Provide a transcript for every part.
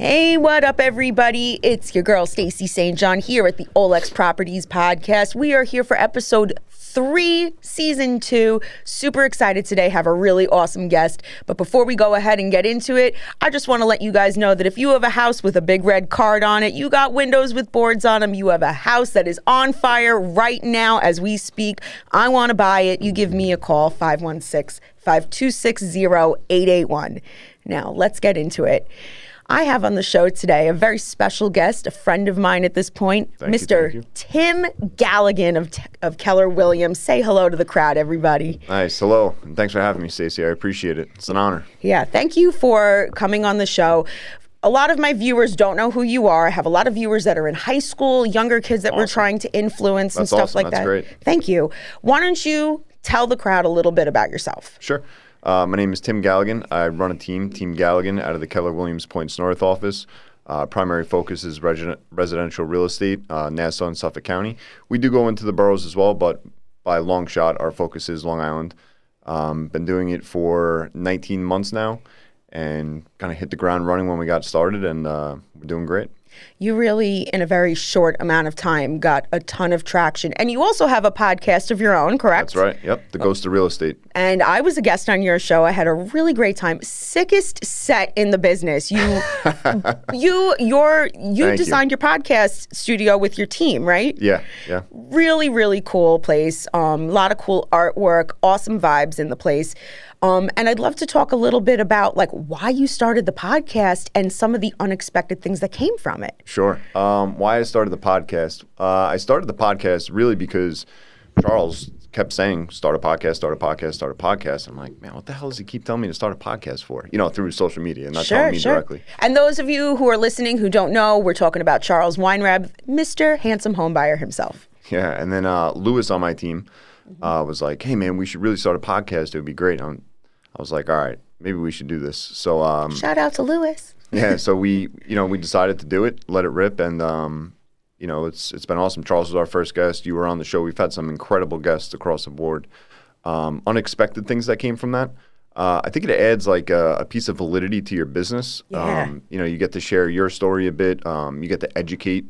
Hey, what up, everybody? It's your girl, Stacy St. John, here at the Olex Properties Podcast. We are here for episode three, season two. Super excited today, have a really awesome guest. But before we go ahead and get into it, I just want to let you guys know that if you have a house with a big red card on it, you got windows with boards on them, you have a house that is on fire right now as we speak, I want to buy it, you give me a call, 516 526 0881. Now, let's get into it. I have on the show today a very special guest, a friend of mine at this point, Thank you, Mr. thank you. Tim Galligan of, of Keller Williams. Say hello to the crowd, everybody. Nice. Hello. And thanks for having me, Stacey. I appreciate it. It's an honor. Yeah, thank you for coming on the show. A lot of my viewers don't know who you are. I have a lot of viewers that are in high school, younger kids that we're trying to influence and stuff awesome. like That's that. great. Thank you. Why don't you tell the crowd a little bit about yourself? Sure. Uh, my name is Tim Galligan. I run a team, Team Galligan, out of the Keller Williams Points North office. Uh, primary focus is residential real estate, uh, Nassau and Suffolk County. We do go into the boroughs as well, but by long shot, our focus is Long Island. Um, been doing it for 19 months now and kind of hit the ground running when we got started, and uh, we're doing great. You really, in a very short amount of time, got a ton of traction. And you also have a podcast of your own, correct? That's right. Yep. The Ghost of Real Estate. and I was a guest on your show. I had a really great time. Sickest set in the business. You, you, your, you Thank you. designed your podcast studio with your team, right? Yeah. Yeah. Really, really cool place. Um, a lot of cool artwork, awesome vibes in the place. Um, and I'd love to talk a little bit about like why you started the podcast and some of the unexpected things that came from it. Sure. Um, why I started the podcast? Uh, I started the podcast really because Charles kept saying, "Start a podcast, start a podcast, start a podcast." I'm like, man, what the hell does he keep telling me to start a podcast for? You know, through social media, and not telling me directly. And those of you who are listening who don't know, we're talking about Charles Weinraub, Mr. Handsome Homebuyer himself. Yeah, and then uh, Lewis on my team uh, was like, "Hey, man, we should really start a podcast. It would be great." I'm, I was like, "All right, maybe we should do this." So um, Shout out to Lewis. yeah, so we, you know, we decided to do it, let it rip, and um, you know, it's it's been awesome. Charles was our first guest. You were on the show. We've had some incredible guests across the board. Um, unexpected things that came from that. Uh, I think it adds like a, a piece of validity to your business. Yeah. Um, you know, you get to share your story a bit. Um, you get to educate.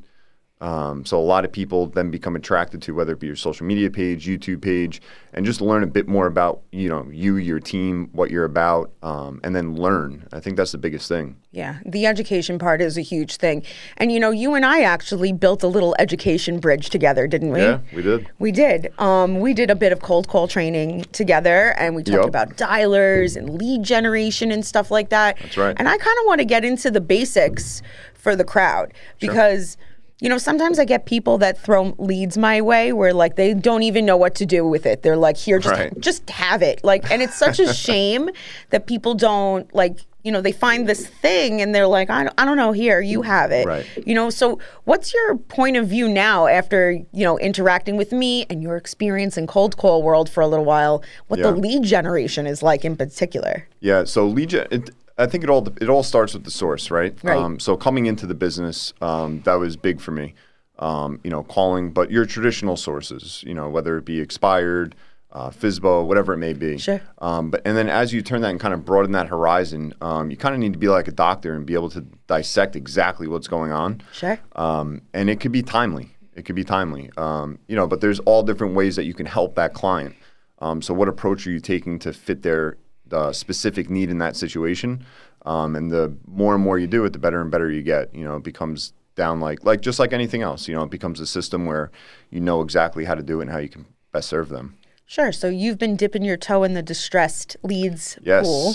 Um, so a lot of people then become attracted to whether it be your social media page, YouTube page, and just learn a bit more about you know you, your team, what you're about, um, and then learn. I think that's the biggest thing. Yeah, the education part is a huge thing. And you know, you and I actually built a little education bridge together, didn't we? Yeah, we did. We did. Um, we did a bit of cold call training together, and we talked Yup. about dialers and lead generation and stuff like that. That's right. And I kind of want to get into the basics for the crowd because. You know, sometimes I get people that throw leads my way where like they don't even know what to do with it. They're like, "Here, just Right. just have it." Like, and it's such a shame that people don't like. You know, they find this thing and they're like, "I don't, I don't know. Here, you have it." Right. You know, so what's your point of view now after, you know, interacting with me and your experience in cold call world for a little while, what the lead generation is like in particular? Yeah. So lead gen, it, I think it all it all starts with the source, right? Right. Um, so coming into the business, um, that was big for me. Um, you know, calling, but your traditional sources, you know, whether it be expired, uh, FSBO, whatever it may be. Sure. Um, but and then as you turn that and kind of broaden that horizon, um, you kind of need to be like a doctor and be able to dissect exactly what's going on. Sure. Um, and it could be timely. It could be timely. Um, you know, but there's all different ways that you can help that client. Um, so what approach are you taking to fit their uh, specific need in that situation? Um, and the more and more you do it, the better and better you get. You know, it becomes down like like just like anything else. You know, it becomes a system where you know exactly how to do it and how you can best serve them. Sure. So you've been dipping your toe in the distressed leads Yes. pool.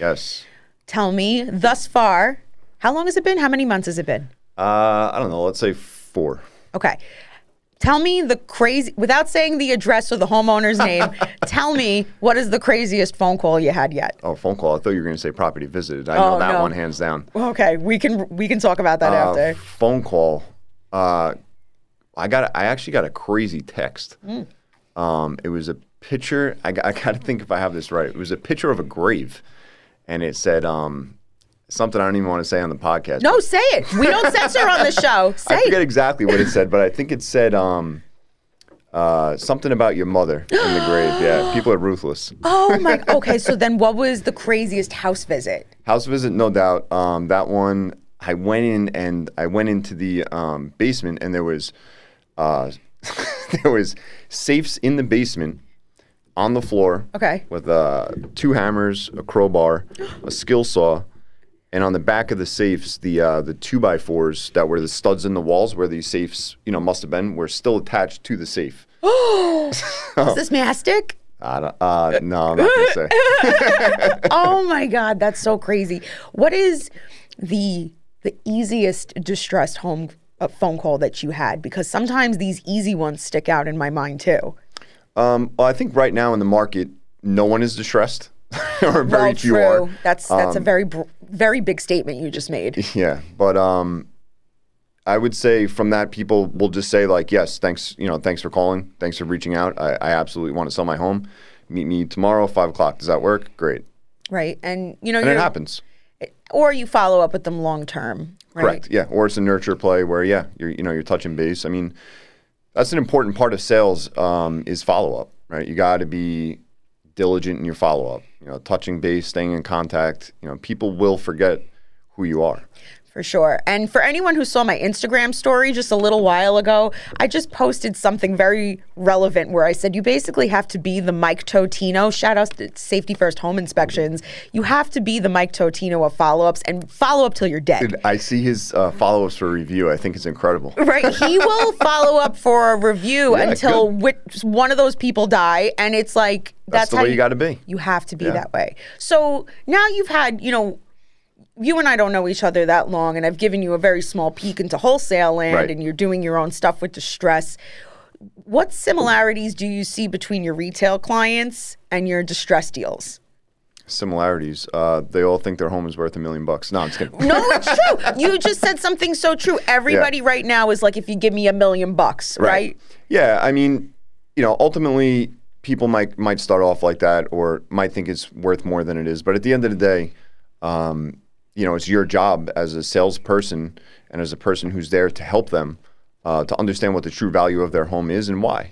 Yes. Tell me, thus far, how long has it been? How many months has it been? Uh, I don't know. Let's say four. Okay. Tell me the crazy, without saying the address or the homeowner's name, tell me what is the craziest phone call you had yet? Oh, phone call. I thought you were going to say property visited. I know Oh, that no. one hands down. Okay, we can we can talk about that Uh, after. phone call. Uh, I got. I actually got a crazy text. Mm. Um, it was a picture. I, got- I got to think if I have this right. It was a picture of a grave, and it said um, something I don't even want to say on the podcast. No, say it. We don't censor on the show. Say I forget it. exactly what it said, but I think it said um, uh, something about your mother in the grave. Yeah, people are ruthless. Oh my. Okay, so then what was the craziest house visit? House visit, no doubt. Um, that one, I went in and I went into the um, basement and there was uh, there was safes in the basement on the floor. Okay. With uh, two hammers, a crowbar, a skill saw, and on the back of the safes, the uh, the two by fours that were the studs in the walls where these safes, you know, must have been, were still attached to the safe. Is this mastic? I don't, uh, no, I'm not gonna say. oh my god, that's so crazy. What is the the easiest distressed home uh, phone call that you had? Because sometimes these easy ones stick out in my mind too. Um, well, I think right now in the market, no one is distressed, or very well, few true. are. That's that's a very very big statement you just made. Yeah, but um, I would say from that, people will just say like, "Yes, thanks, you know, thanks for calling, thanks for reaching out. I, I absolutely want to sell my home. Meet me tomorrow, five o'clock. Does that work? Great." Right, and you know, And it happens. or you follow up with them long term. Right? Correct. Yeah, or it's a nurture play where yeah, you're you know you're touching base. I mean, that's an important part of sales um, is follow up. Right. You got to be diligent in your follow up. You know, touching base, staying in contact. You know, people will forget who you are. For sure. And for anyone who saw my Instagram story just a little while ago, I just posted something very relevant where I said you basically have to be the Mike Totino. Shout out to Safety First Home Inspections. You have to be the Mike Totino of follow ups and follow up till you're dead. I see his uh, follow ups for review. I think it's incredible. Right, he will follow up for a review Yeah, until which, one of those people die, and it's like That's that's, the how way you got to be. You have to be that way. So now you've had, you know, you and I don't know each other that long, and I've given you a very small peek into wholesale land, Right. and you're doing your own stuff with distress. What similarities do you see between your retail clients and your distress deals? Similarities. Uh, they all think their home is worth a million bucks. No, I'm just kidding. No, it's true. You just said something so true. Everybody right now is like, if you give me a million bucks, right? Yeah, I mean, you know, ultimately people might might start off like that or might think it's worth more than it is. But at the end of the day, um, you know, it's your job as a salesperson and as a person who's there to help them uh, to understand what the true value of their home is and why.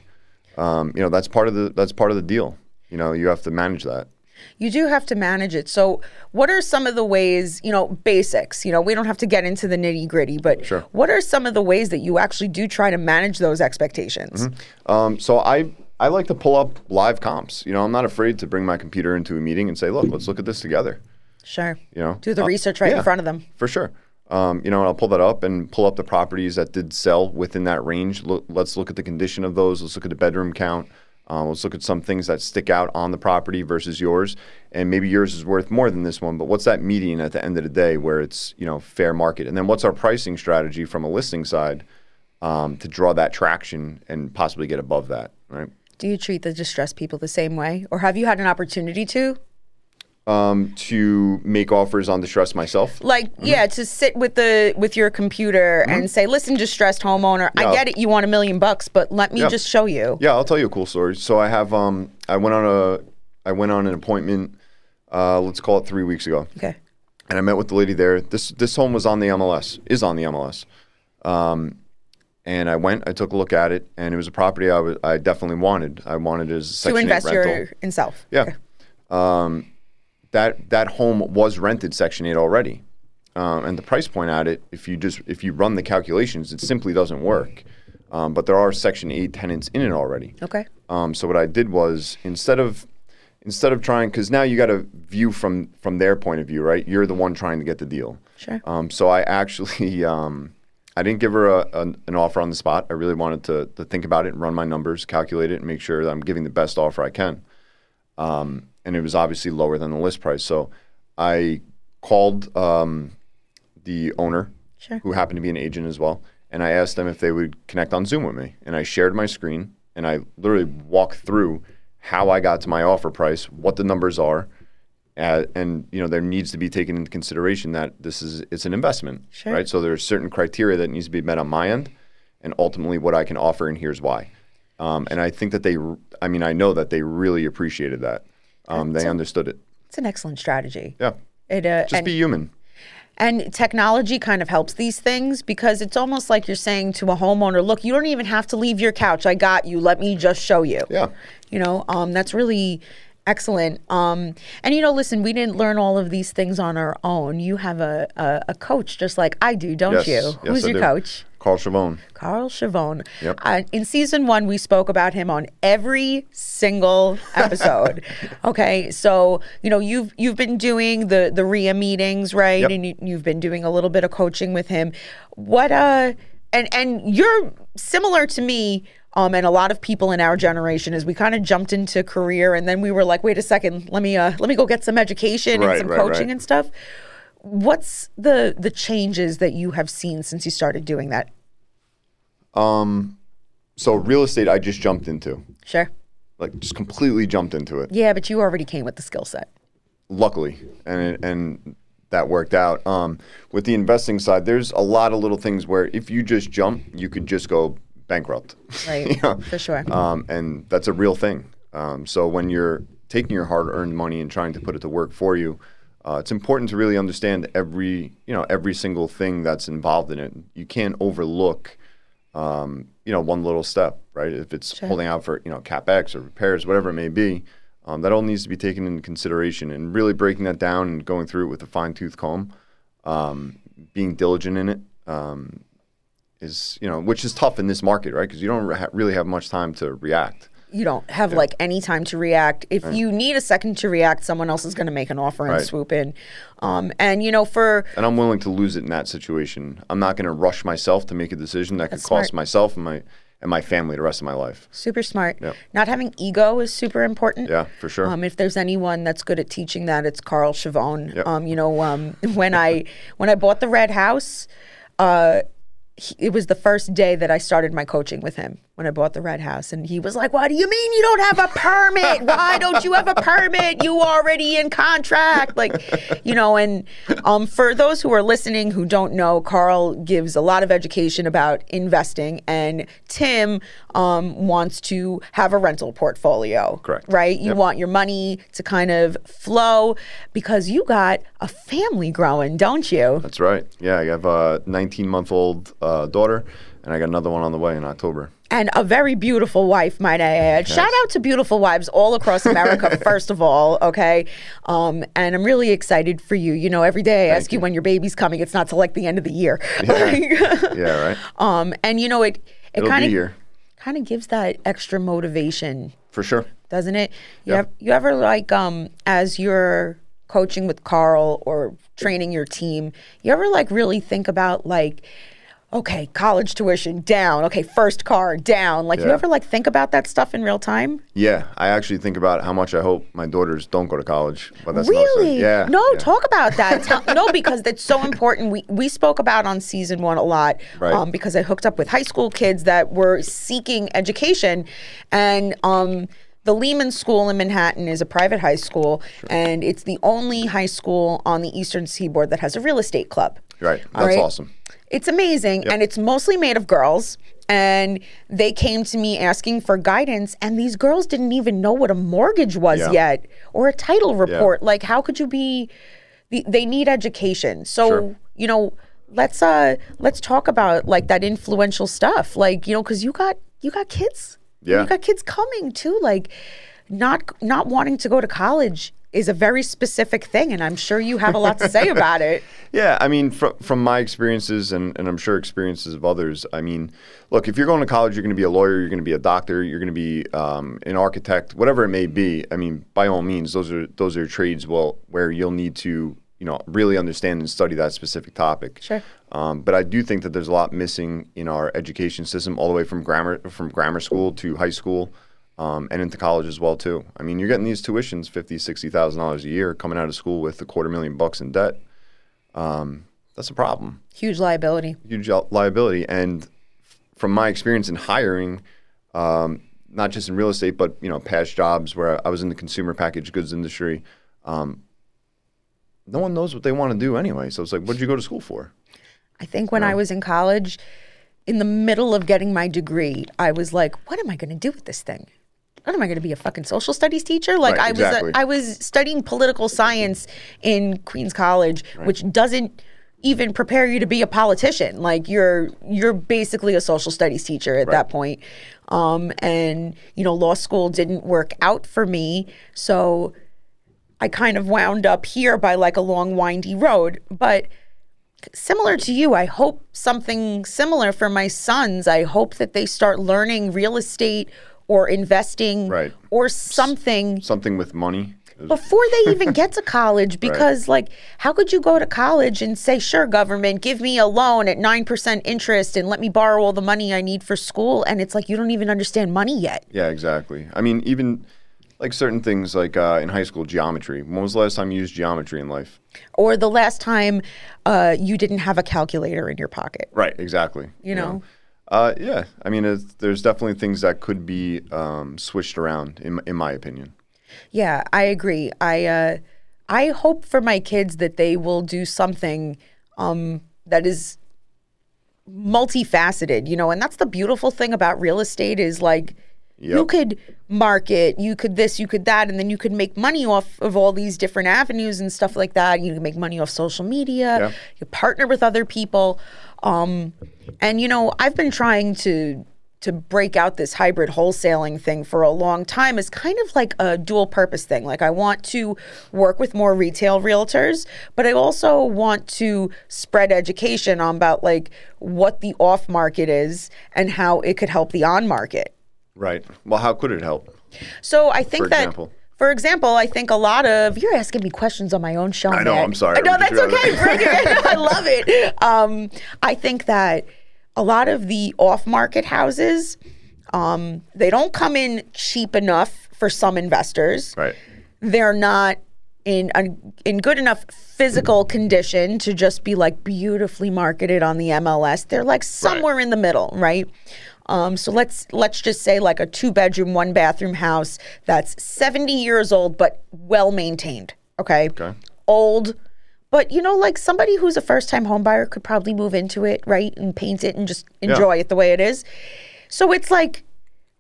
Um, you know, that's part of the that's part of the deal. You know, you have to manage that. You do have to manage it. So, what are some of the ways, you know, basics? You know, we don't have to get into the nitty gritty, but Sure. what are some of the ways that you actually do try to manage those expectations? Um, so I I like to pull up live comps. You know, I'm not afraid to bring my computer into a meeting and say, look, let's look at this together. Sure. You know, Do the Uh, research right in front of them. for sure. Um, you know, and I'll pull that up and pull up the properties that did sell within that range. Look, let's look at the condition of those. Let's look at the bedroom count. Uh, let's look at some things that stick out on the property versus yours, and maybe yours is worth more than this one. But what's that median at the end of the day where it's you know fair market? And then what's our pricing strategy from a listing side um, to draw that traction and possibly get above that, right? Do you treat the distressed people the same way? Or have you had an opportunity to? Um, to make offers on distressed myself. Like, Mm-hmm. yeah, to sit with the with your computer and say, listen, distressed homeowner, I get it, you want a million bucks, but let me Yeah. just show you. Yeah, I'll tell you a cool story. So I have um I went on a I went on an appointment uh let's call it 3 weeks ago. Okay. And I met with the lady there. This this home was on the MLS. Is on the MLS. Um and I went, I took a look at it, and it was a property I was I definitely wanted. I wanted it as a To Section 8 invest rental. your in self. Yeah. Um, that that home was rented Section Eight already, um, and the price point at it, if you just if you run the calculations, it simply doesn't work. Um, but there are Section Eight tenants in it already. Okay. Um, so what I did was instead of instead of trying, because now you got to view from from their point of view, right? You're the one trying to get the deal. Sure. Um, so I actually um, I didn't give her a, an, an offer on the spot. I really wanted to to think about it, and run my numbers, calculate it, and make sure that I'm giving the best offer I can. Um, and it was obviously lower than the list price. So I called um, the owner, Sure. who happened to be an agent as well, and I asked them if they would connect on Zoom with me. And I shared my screen, and I literally walked through how I got to my offer price, what the numbers are, uh, and you know there needs to be taken into consideration that this is it's an investment, Sure. right? So there's certain criteria that needs to be met on my end, and ultimately what I can offer, and here's why. Um, and I think that they, i mean, I know that they really appreciated that. Um, they understood it. It's an excellent strategy. Yeah, It uh, just and, be human. and technology kind of helps these things because it's almost like you're saying to a homeowner, "Look, you don't even have to leave your couch. I got you. Let me just show you." Yeah. You know, um, that's really Excellent. Um, and you know, listen, we didn't learn all of these things on our own. You have a a, a coach just like I do, don't Yes, you? yes, Who's I your do. coach? Carl Chavone. Carl Chavone. Yep. Uh, in season one, we spoke about him on every single episode. okay, so you know you've you've been doing the the RIA meetings, right? Yep. And you, you've been doing a little bit of coaching with him. What uh, and and you're similar to me. Um, and a lot of people in our generation, is we kind of jumped into career, and then we were like, "Wait a second, let me uh, let me go get some education and some right, coaching right. and stuff." What's the the changes that you have seen since you started doing that? So real estate, I just jumped into, Sure. like just completely jumped into it. Yeah, but you already came with the skill set. luckily, and it, and that worked out. Um, with the investing side, there's a lot of little things where if you just jump, you could just go bankrupt. Right. You know? For sure. Um, and that's a real thing. Um, so when you're taking your hard-earned money and trying to put it to work for you, uh, it's important to really understand every you know every single thing that's involved in it. You can't overlook um, you know one little step, right? If it's holding out for you know capex or repairs, whatever it may be, um, that all needs to be taken into consideration and really breaking that down and going through it with a fine tooth comb, um, being diligent in it. Um, is you know which is tough in this market, right? Because you don't ha- really have much time to react. You don't have like any time to react. If you need a second to react, someone else is going to make an offer and Right. swoop in. Um, and you know, for And I'm willing to lose it in that situation. I'm not going to rush myself to make a decision that could cost smart. myself and my and my family the rest of my life. super smart, Yep. not having ego is super important. Yeah, for sure. Um, if there's anyone that's good at teaching that, it's Carl Chavone. Yep. Um, you know, um, when I when I bought the red house, uh, he, it was the first day that I started my coaching with him when I bought the red house, and he was like, "What do you mean you don't have a permit? Why don't you have a permit? You already in contract?" Like, you know. And um, for those who are listening who don't know, Carl gives a lot of education about investing, and Tim um, wants to have a rental portfolio. Correct. Right? You Yep. want your money to kind of flow because you got a family growing, don't you? That's right. Yeah, I have a 19 month old uh, daughter, and I got another one on the way in October. And a very beautiful wife, might I add. Shout out to beautiful wives all across America, first of all, okay? Um, and I'm really excited for you. You know, every day I ask you. you. when your baby's coming. It's not till like the end of the year. Yeah, right. um, and you know, it it It'll kind of here kind of gives that extra motivation for sure. doesn't it? You Yeah. have you ever like um as you're coaching with Carl or training your team, you ever like really think about like okay, college tuition down, okay, first car down. Like you Yeah. ever like think about that stuff in real time? Yeah, I actually think about how much I hope my daughters don't go to college. But that's. Really? Yeah. No, yeah. talk about that. Tell, no, because that's so important. We we spoke about on season one a lot. Right. Um, because I hooked up with high school kids that were seeking education, and um. The Léman School in Manhattan is a private high school, and it's the only high school on the Eastern Seaboard that has a real estate club. Right. That's right? awesome. It's amazing, and it's mostly made of girls. And they came to me asking for guidance, and these girls didn't even know what a mortgage was Yeah. yet or a title report. Like, how could you be? They need education. So Sure. you know, let's uh let's talk about like that influential stuff. Like you know, because you got you got kids. Yeah. you got kids coming too. Like, not not wanting to go to college is a very specific thing, and I'm sure you have a lot to say about it. Yeah, I mean, from from my experiences, and, and I'm sure experiences of others. I mean, look, if you're going to college, you're going to be a lawyer, you're going to be a doctor, you're going to be um, an architect, whatever it may be. I mean, by all means, those are those are trades well where you'll need to you know really understand and study that specific topic. Sure. Um, but I do think that there's a lot missing in our education system, all the way from grammar from grammar school to high school. Um, and into college as well too. I mean, you're getting these tuitions, fifty, sixty thousand dollars a year, coming out of school with a quarter million bucks in debt that's a problem. Huge liability. Huge liability. And from my experience in hiring, um, not just in real estate, but you know, past jobs where I was in the consumer packaged goods industry, um, no one knows what they want to do anyway. So it's like, what did you go to school for? I think when I was in college, in the middle of getting my degree, I was like, what am I going to do with this thing? What am I going to be a fucking social studies teacher? Like Right, I exactly. was, a, I was studying political science in Queens College, which doesn't even prepare you to be a politician. Like you're you're basically a social studies teacher at that point. Um, and you know, law school didn't work out for me, so I kind of wound up here by like a long windy road. But similar to you, I hope something similar for my sons. I hope that they start learning real estate or investing Right. or something Something with money. before they even get to college because like how could you go to college and say sure government give me a loan at 9% interest and let me borrow all the money i need for school and it's like you don't even understand money yet Yeah, exactly. I mean, even like certain things like uh, in high school, geometry. When was the last time you used geometry in life? or the last time uh, you didn't have a calculator in your pocket Right, exactly. You know? Uh, yeah, I mean, it's, there's definitely things that could be um, switched around, in in my opinion. Yeah, I agree. I uh, I hope for my kids that they will do something um, that is multifaceted, you know, and that's the beautiful thing about real estate is like you could market, you could this, you could that, and then you could make money off of all these different avenues and stuff like that. You can make money off social media. Yeah. You partner with other people, um, and you know, I've been trying to to break out this hybrid wholesaling thing for a long time is kind of like a dual purpose thing. Like I want to work with more retail realtors, but I also want to spread education on about like what the off market is and how it could help the on market. Right. Well, how could it help? So I think For that example? For example, I think a lot of you're asking me questions on my own show. I know, Matt. I'm sorry. No, that's okay. Bring it. I love it. Um, I think that a lot of the off-market houses, um, they don't come in cheap enough for some investors. Right. They're not in in good enough physical condition to just be like beautifully marketed on the MLS. They're like somewhere in the middle, right? Um, so let's let's just say like a two bedroom, one bathroom house that's 70 years old but well maintained. Okay. Okay. Old, but you know, like somebody who's a first time home buyer could probably move into it, right? And paint it and just enjoy it the way it is. So it's like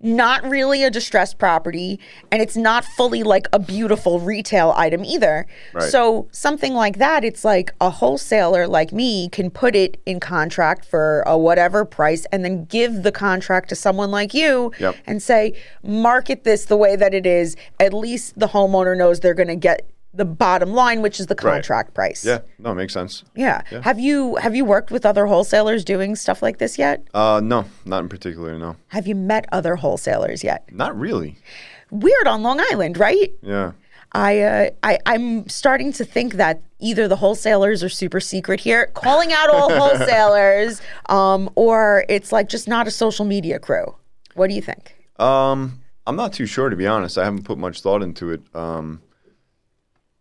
not really a distressed property and it's not fully like a beautiful retail item either. Right. So something like that, it's like a wholesaler like me can put it in contract for a whatever price and then give the contract to someone like you Yep. and say, market this the way that it is. At least the homeowner knows they're going to get the bottom line, which is the contract price. Yeah. No, it makes sense. Yeah. Have you have you worked with other wholesalers doing stuff like this yet? Uh, no, not in particular. No, Have you met other wholesalers yet? not really. Weird on Long Island, right? Yeah. I, uh, I I'm starting to think that either the wholesalers are super secret here, calling out all wholesalers, um, or it's like just not a social media crew. What do you think? Um, I'm not too sure to be honest. I haven't put much thought into it. Um,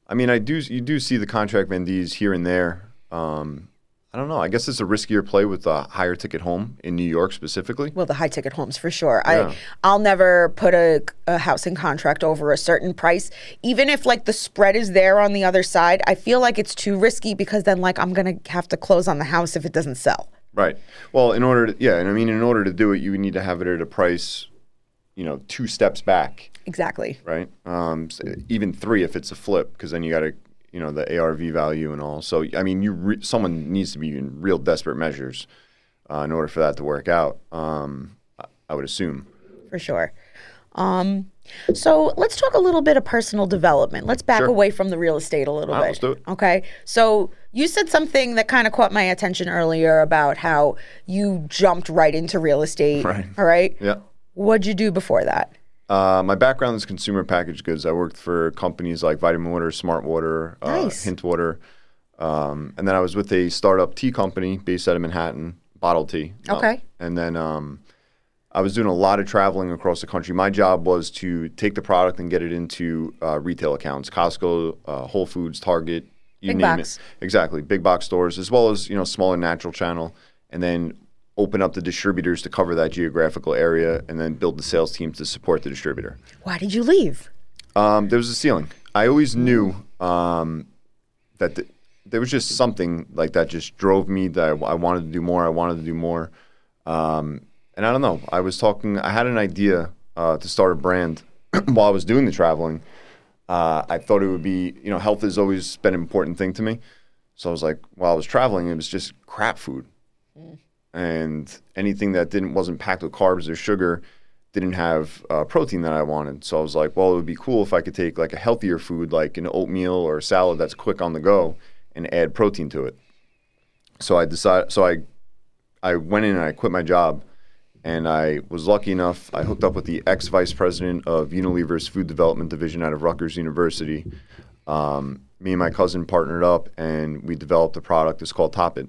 I mean, I do. You do see the contract vendees here and there. Um, I don't know. I guess it's a riskier play with a higher ticket home in New York specifically. Well, the high ticket homes for sure. Yeah. I I'll never put a, a housing contract over a certain price, even if like the spread is there on the other side. I feel like it's too risky because then like I'm gonna have to close on the house if it doesn't sell. Right. Well, in order to yeah, and I mean, in order to do it, you need to have it at a price, you know, two steps back, Exactly. right? Um, s- even three if it's a flip, because then you got to, you know, the ARV value and all. So I mean, you re- someone needs to be in real desperate measures uh, in order for that to work out. Um, I, I would assume. for sure. Um, so let's talk a little bit of personal development. Let's back Sure. away from the real estate a little bit. right, let's do it. Okay. So you said something that kind of caught my attention earlier about how you jumped right into real estate. Right. All right. Yeah. What'd you do before that? Uh, my background is consumer packaged goods. I worked for companies like Vitamin Water, Smart Water, uh, Nice. Hint Water, um, and then I was with a startup tea company based out of Manhattan, Bottle Tea. Um, Okay. and then um, I was doing a lot of traveling across the country. My job was to take the product and get it into uh, retail accounts: Costco, uh, Whole Foods, Target, you Big name box. it. Exactly, big box stores as well as you know smaller natural channel, and then open up the distributors to cover that geographical area, and then build the sales teams to support the distributor. Why did you leave? Um, there was a ceiling. I always knew um, that th- there was just something like that just drove me that I, I wanted to do more. I wanted to do more. Um, and I don't know. I was talking. I had an idea uh, to start a brand while I was doing the traveling. Uh, I thought it would be, you know, health has always been an important thing to me. So I was like, while I was traveling, it was just crap food, and anything that didn't wasn't packed with carbs or sugar didn't have uh, protein that I wanted. So I was like, well, it would be cool if I could take like a healthier food, like an oatmeal or a salad that's quick on the go, and add protein to it. So I decided. So I I went in and I quit my job, and I was lucky enough. I hooked up with the ex vice president of Unilever's food development division out of Rutgers University. Um, me and my cousin partnered up, and we developed a product. It's called TopBit.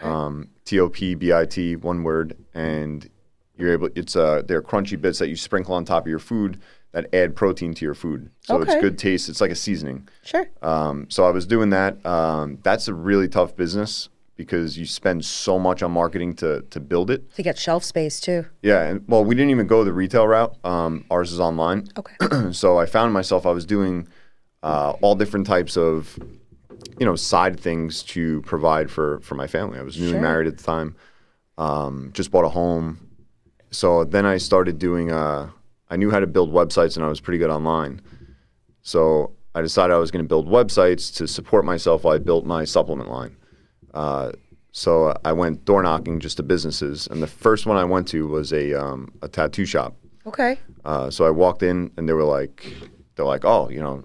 Um, T O P B I T, one word, and you're able. It's uh, they're crunchy bits that you sprinkle on top of your food that add protein to your food. So Okay. it's good taste. It's like a seasoning. Sure. Um, so I was doing that. Um, that's a really tough business because you spend so much on marketing to to build it. To get shelf space too. Yeah, and well, we didn't even go the retail route. Um, ours is online. Okay. so I found myself I was doing uh, all different types of you know side things to provide for for my family. I was newly Sure. married at the time. Um, just bought a home. So then I started doing. Uh, I knew how to build websites, and I was pretty good online. So I decided I was going to build websites to support myself while I built my supplement line. Uh, so I went door knocking just to businesses, and the first one I went to was a um, a tattoo shop. Okay. Uh, so I walked in, and they were like, they're like, oh, you know,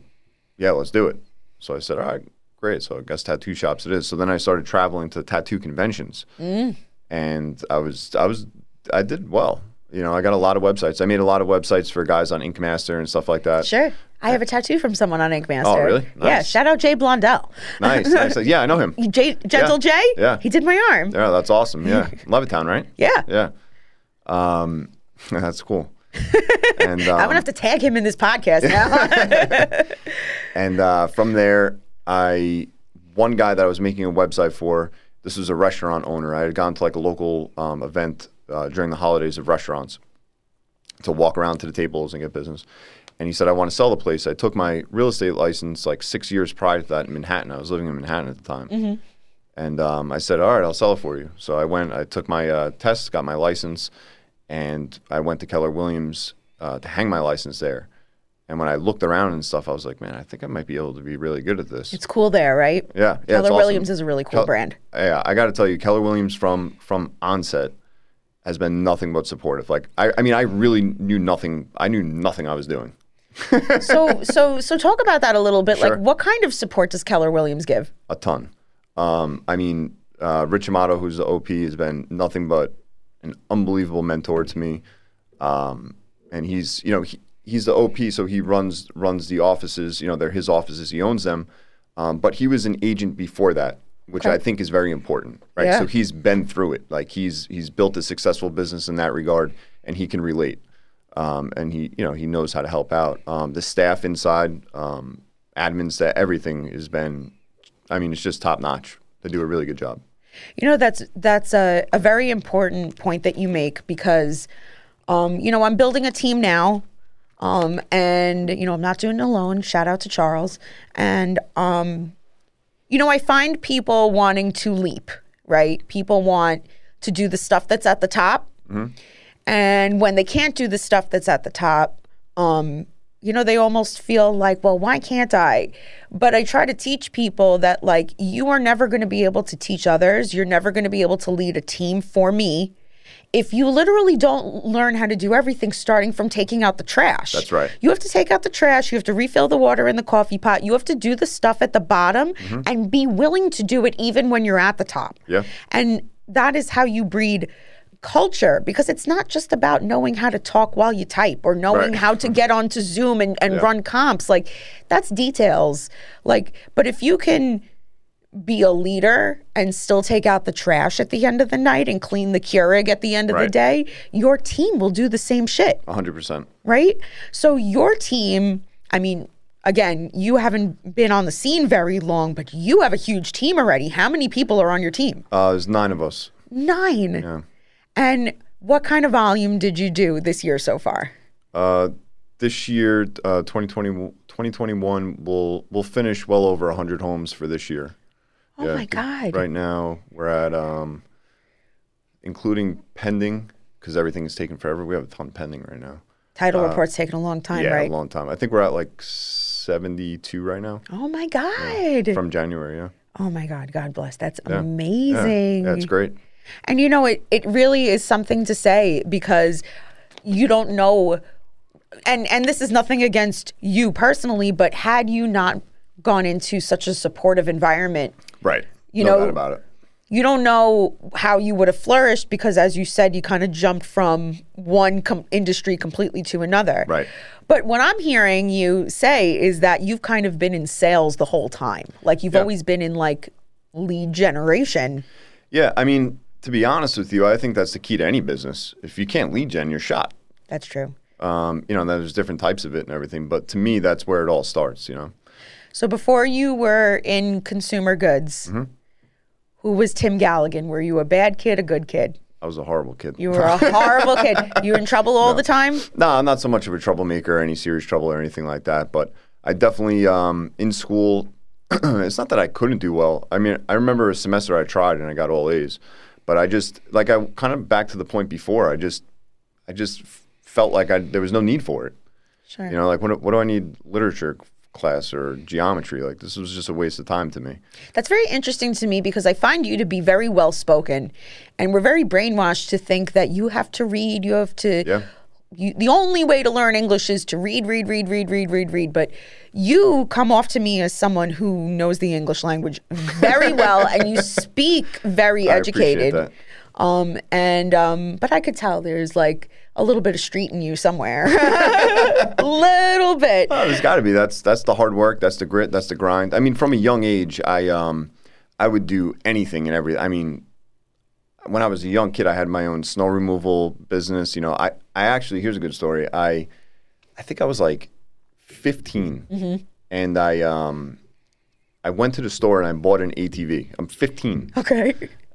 yeah, let's do it. So I said, all right, great. So I guess tattoo shops it is. So then I started traveling to tattoo conventions, and I was I was I did well. You know, I got a lot of websites. I made a lot of websites for guys on Ink Master and stuff like that. Sure. I have a tattoo from someone on Ink Master. Oh, really? Yeah. Shout out Jay Blondell. Nice, nice. Yeah, I know him. Jay, Gentle Yeah. Jay? Yeah. He did my arm. Yeah, that's awesome. Yeah, Levittown, right? Yeah. Yeah. Um, that's cool. And um, I'm gonna have to tag him in this podcast now. And uh, from there, I one guy that I was making a website for. This was a restaurant owner. I had gone to like a local um, event uh, during the holidays of restaurants to walk around to the tables and get business. And he said, "I want to sell the place." I took my real estate license like six years prior to that in Manhattan. I was living in Manhattan at the time. And um, I said, "All right, I'll sell it for you." So I went. I took my uh, test, got my license, and I went to Keller Williams uh, to hang my license there. And when I looked around and stuff, I was like, "Man, I think I might be able to be really good at this." it's cool there, right? yeah, yeah. Keller awesome. Williams is a really cool Kel- brand. Yeah, I got to tell you, Keller Williams from from onset has been nothing but supportive. Like, I, I mean, I really knew nothing. I knew nothing I was doing. So so so talk about that a little bit. Sure. Like what kind of support does Keller Williams give? a ton. Um, I mean, uh, Rich Amato, who's the OP, has been nothing but an unbelievable mentor to me. Um, and he's, you know, he, he's the OP, so he runs runs the offices. You know, they're his offices. He owns them. Um, but he was an agent before that, which I think is very important, right? Yeah. So he's been through it. Like he's he's built a successful business in that regard, and he can relate. Um, and he, you know, he knows how to help out. Um, the staff inside, um, admin staff, everything has been. I mean, it's just top notch. They do a really good job. You know, that's that's a, a very important point that you make because, um, you know, I'm building a team now, um, and you know, I'm not doing it alone. Shout out to Charles, and um, you know, I find people wanting to leap, right? People want to do the stuff that's at the top, and when they can't do the stuff that's at the top, um, you know, they almost feel like, well, why can't I? But I try to teach people that, like, you are never going to be able to teach others. You're never going to be able to lead a team for me if you literally don't learn how to do everything starting from taking out the trash. That's right. You have to take out the trash. You have to refill the water in the coffee pot. You have to do the stuff at the bottom Mm-hmm. and be willing to do it even when you're at the top. Yeah. And that is how you breed culture because it's not just about knowing how to talk while you type or knowing Right. how to get onto Zoom and, and run comps. Like that's details. Like, but if you can be a leader and still take out the trash at the end of the night and clean the Keurig at the end of the day, your team will do the same shit hundred percent. right? So your team, I mean, again, you haven't been on the scene very long, but you have a huge team already. How many people are on your team? Uh, there's nine of us. Nine. Yeah. And what kind of volume did you do this year so far? Uh, this year, uh, 2020, 2021, we'll we'll finish well over hundred homes for this year. Oh Yeah, my God. Right now, we're at, um, including pending, because everything is taking forever. We have a ton pending right now. Title report's taking a long time, uh, yeah, right? a long time. I think we're at like 72 right now oh my God. from January. Yeah. Oh my God, God bless. That's Yeah. amazing. Yeah, that's great. And you know, it it really is something to say because you don't know and and this is nothing against you personally, but had you not gone into such a supportive environment, Right. You no know- about it. you don't know how you would have flourished because as you said you kind of jumped from one com- industry completely to another Right. but what i'm hearing you say is that you've kind of been in sales the whole time like you've Yeah. always been in like lead generation Yeah, I mean, to be honest with you, I think that's the key to any business. If you can't lead gen, you're shot. that's true Um, you know, there's different types of it and everything, but to me, that's where it all starts. You know, so before you were in consumer goods Mm-hmm. who was tim galligan were you a bad kid a good kid I was a horrible kid. you were a horrible kid you were in trouble all the time No, I'm not so much of a troublemaker or any serious trouble or anything like that. But I definitely, um, in school, it's not that I couldn't do well. I mean, I remember a semester I tried and I got all A's. But I just, like, I kind of back to the point before, I just, I just felt like I, there was no need for it. sure You know, like, what, what do I need literature class or geometry? Like, this was just a waste of time to me. That's very interesting to me because I find you to be very well spoken, and we're very brainwashed to think that you have to read, you have to. Yeah. You, the only way to learn English is to read, read, read, read, read, read, read. But you come off to me as someone who knows the English language very well, and you speak very educated. that. Um, and um, but I could tell there's like a little bit of street in you somewhere, a little bit. Oh, there's got to be. That's that's the hard work. That's the grit. That's the grind. I mean, from a young age, I um, I would do anything and everything. I mean, when I was a young kid, I had my own snow removal business. You know, I I actually here's a good story. I I think I was like 15, and I um, I went to the store and I bought an ATV. I'm 15. Okay,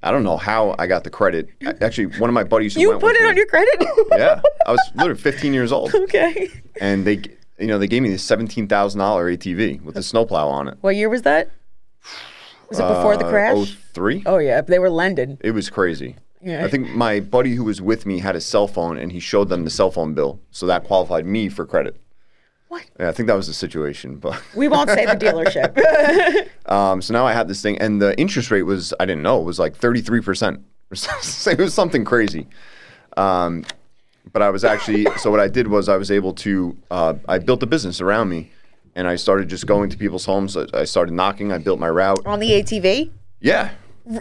I don't know how I got the credit. Actually, one of my buddies who you went put it me- on your credit. yeah, I was literally 15 years old okay. and they you know they gave me this seventeen thousand dollar ATV with a snowplow on it. What year was that? Was it before the Uh, crash? 03? Oh yeah, they were lended. It was crazy. Yeah. I think my buddy who was with me had a cell phone and he showed them the cell phone bill, so that qualified me for credit. What? Yeah, I think that was the situation, but We won't say the dealership. um, so now I had this thing, and the interest rate was I didn't know it was like thirty three percent. It was something crazy. Um, but I was actually so what I did was I was able to uh, I built a business around me, and I started just going to people's homes. I, I started knocking. I built my route. on the ATV? Yeah,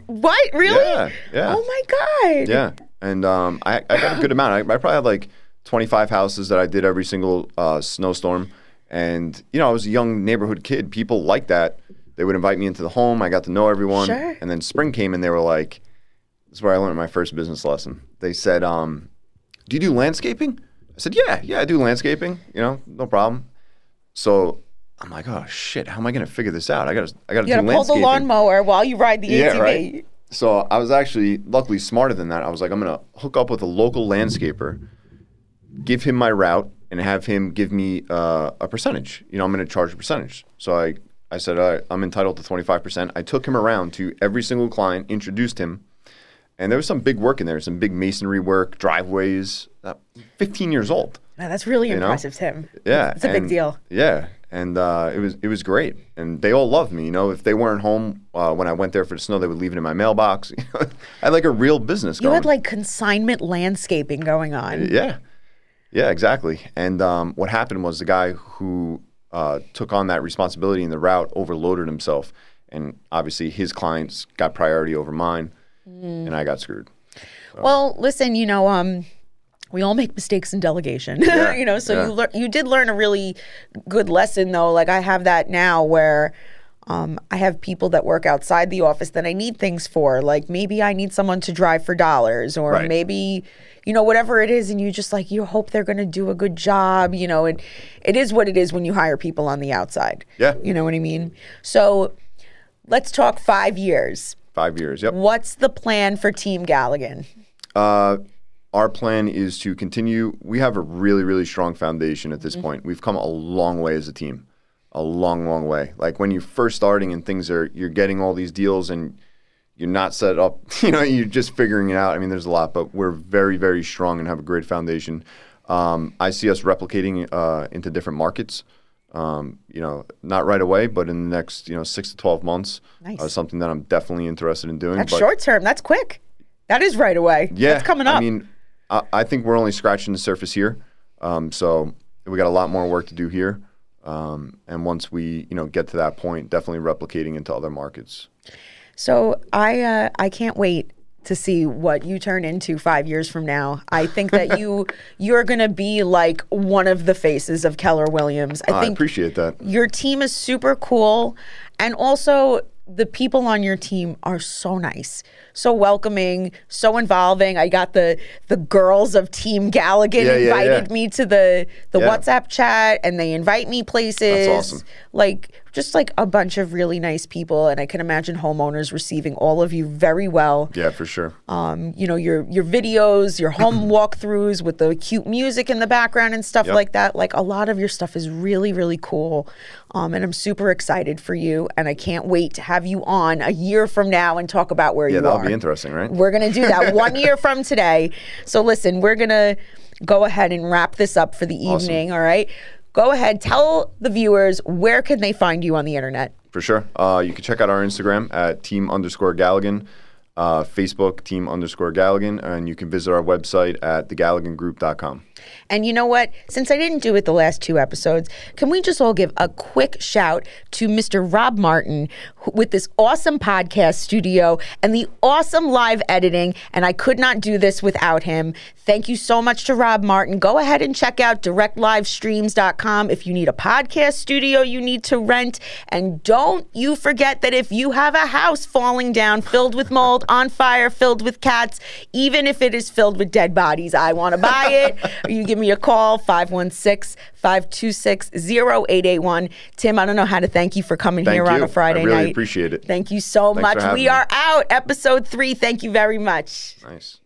What? Really? Yeah, yeah. Oh my god. Yeah, and um, I, I got a good amount. I, I probably had like 25 houses that I did every single uh, snowstorm. And, you know, I was a young neighborhood kid. People liked that. They would invite me into the home. I got to know everyone. Sure. And then spring came and they were like, this is where I learned my first business lesson. They said, um, do you do landscaping? I said, yeah, yeah, I do landscaping. You know, no problem. So I'm like, oh shit, how am I going to figure this out? I got to, I got to You do gotta pull the lawnmower while you ride the Yeah, ATV. right. So I was actually luckily smarter than that. I was like, I'm gonna hook up with a local landscaper, give him my route, and have him give me uh, a percentage. You know, I'm gonna charge a percentage. So I, I said, all right, I'm entitled to 25%. I took him around to every single client, introduced him, and there was some big work in there, some big masonry work, driveways. Uh, 15 years old. Now, that's really know? impressive, Tim. Yeah, It's a big deal. Yeah, and uh, it was it was great, and they all loved me. You know, if they weren't home uh, when I went there for the snow, they would leave it in my mailbox. I had like a real business You going. had like consignment landscaping going on. yeah, yeah, exactly. And um, what happened was the guy who uh, took on that responsibility in the route overloaded himself, and obviously his clients got priority over mine, Mm. and I got screwed. Well, listen, you know, um, we all make mistakes in delegation, you know. So yeah. you lear- you did learn a really good lesson, though. Like I have that now, where um, I have people that work outside the office that I need things for. Like maybe I need someone to drive for dollars, or Right. maybe you know whatever it is, and you just like you hope they're going to do a good job, you know. And it is what it is when you hire people on the outside. Yeah. you know what I mean. So let's talk five years. Five years. Yep. What's the plan for Team Galligan? Uh, our plan is to continue. We have a really, really strong foundation at this Mm-hmm. point. We've come a long way as a team, a long, long way. Like when you're first starting and things are, you're getting all these deals and you're not set up, you know, you're just figuring it out. I mean, there's a lot, but we're very, very strong and have a great foundation. Um, I see us replicating uh, into different markets. Um, you know, not right away, but in the next you know six to twelve months, Nice. uh, something that I'm definitely interested in doing. That's but short term. That's quick. That is right away. yeah, That's coming up. I mean, I, I think we're only scratching the surface here. Um, so we got a lot more work to do here. Um, and once we, you know, get to that point, definitely replicating into other markets. So I uh, I can't wait to see what you turn into five years from now. I think that you you're gonna be like one of the faces of Keller Williams. I I think appreciate that. your team is super cool, and also the people on your team are so nice, so welcoming, so involving. I got the the girls of Team Galligan Yeah, yeah, invited yeah. me to the the Yeah. WhatsApp chat, and they invite me places. That's awesome. Like just like a bunch of really nice people, and I can imagine homeowners receiving all of you very well. Yeah, for sure. Um, you know your your videos, your home walkthroughs with the cute music in the background and stuff Yep. like that. Like a lot of your stuff is really really cool, um, and I'm super excited for you. And I can't wait to have you on a year from now and talk about where Yeah, you are. Yeah, that'll be interesting, right? We're gonna do that one year from today. So listen, we're gonna go ahead and wrap this up for the evening. All right. Go ahead, tell the viewers where can they find you on the internet. For sure. Uh, you can check out our Instagram at team underscore Galligan, uh, Facebook team underscore Galligan, and you can visit our website at thegalligangroup.com. And you know what? Since I didn't do it the last two episodes, can we just all give a quick shout to Mr. Rob Martin with this awesome podcast studio and the awesome live editing? And I could not do this without him. Thank you so much to Rob Martin. Go ahead and check out directlivestreams.com if you need a podcast studio you need to rent. And don't you forget that if you have a house falling down, filled with mold, on fire, filled with cats, even if it is filled with dead bodies, I want to buy it. You give me a call, 516 526 0881. Tim, I don't know how to thank you for coming Thank here you. on a Friday I really night. appreciate it. Thank you so Thanks much. We me. are out. Episode three. Thank you very much. Nice.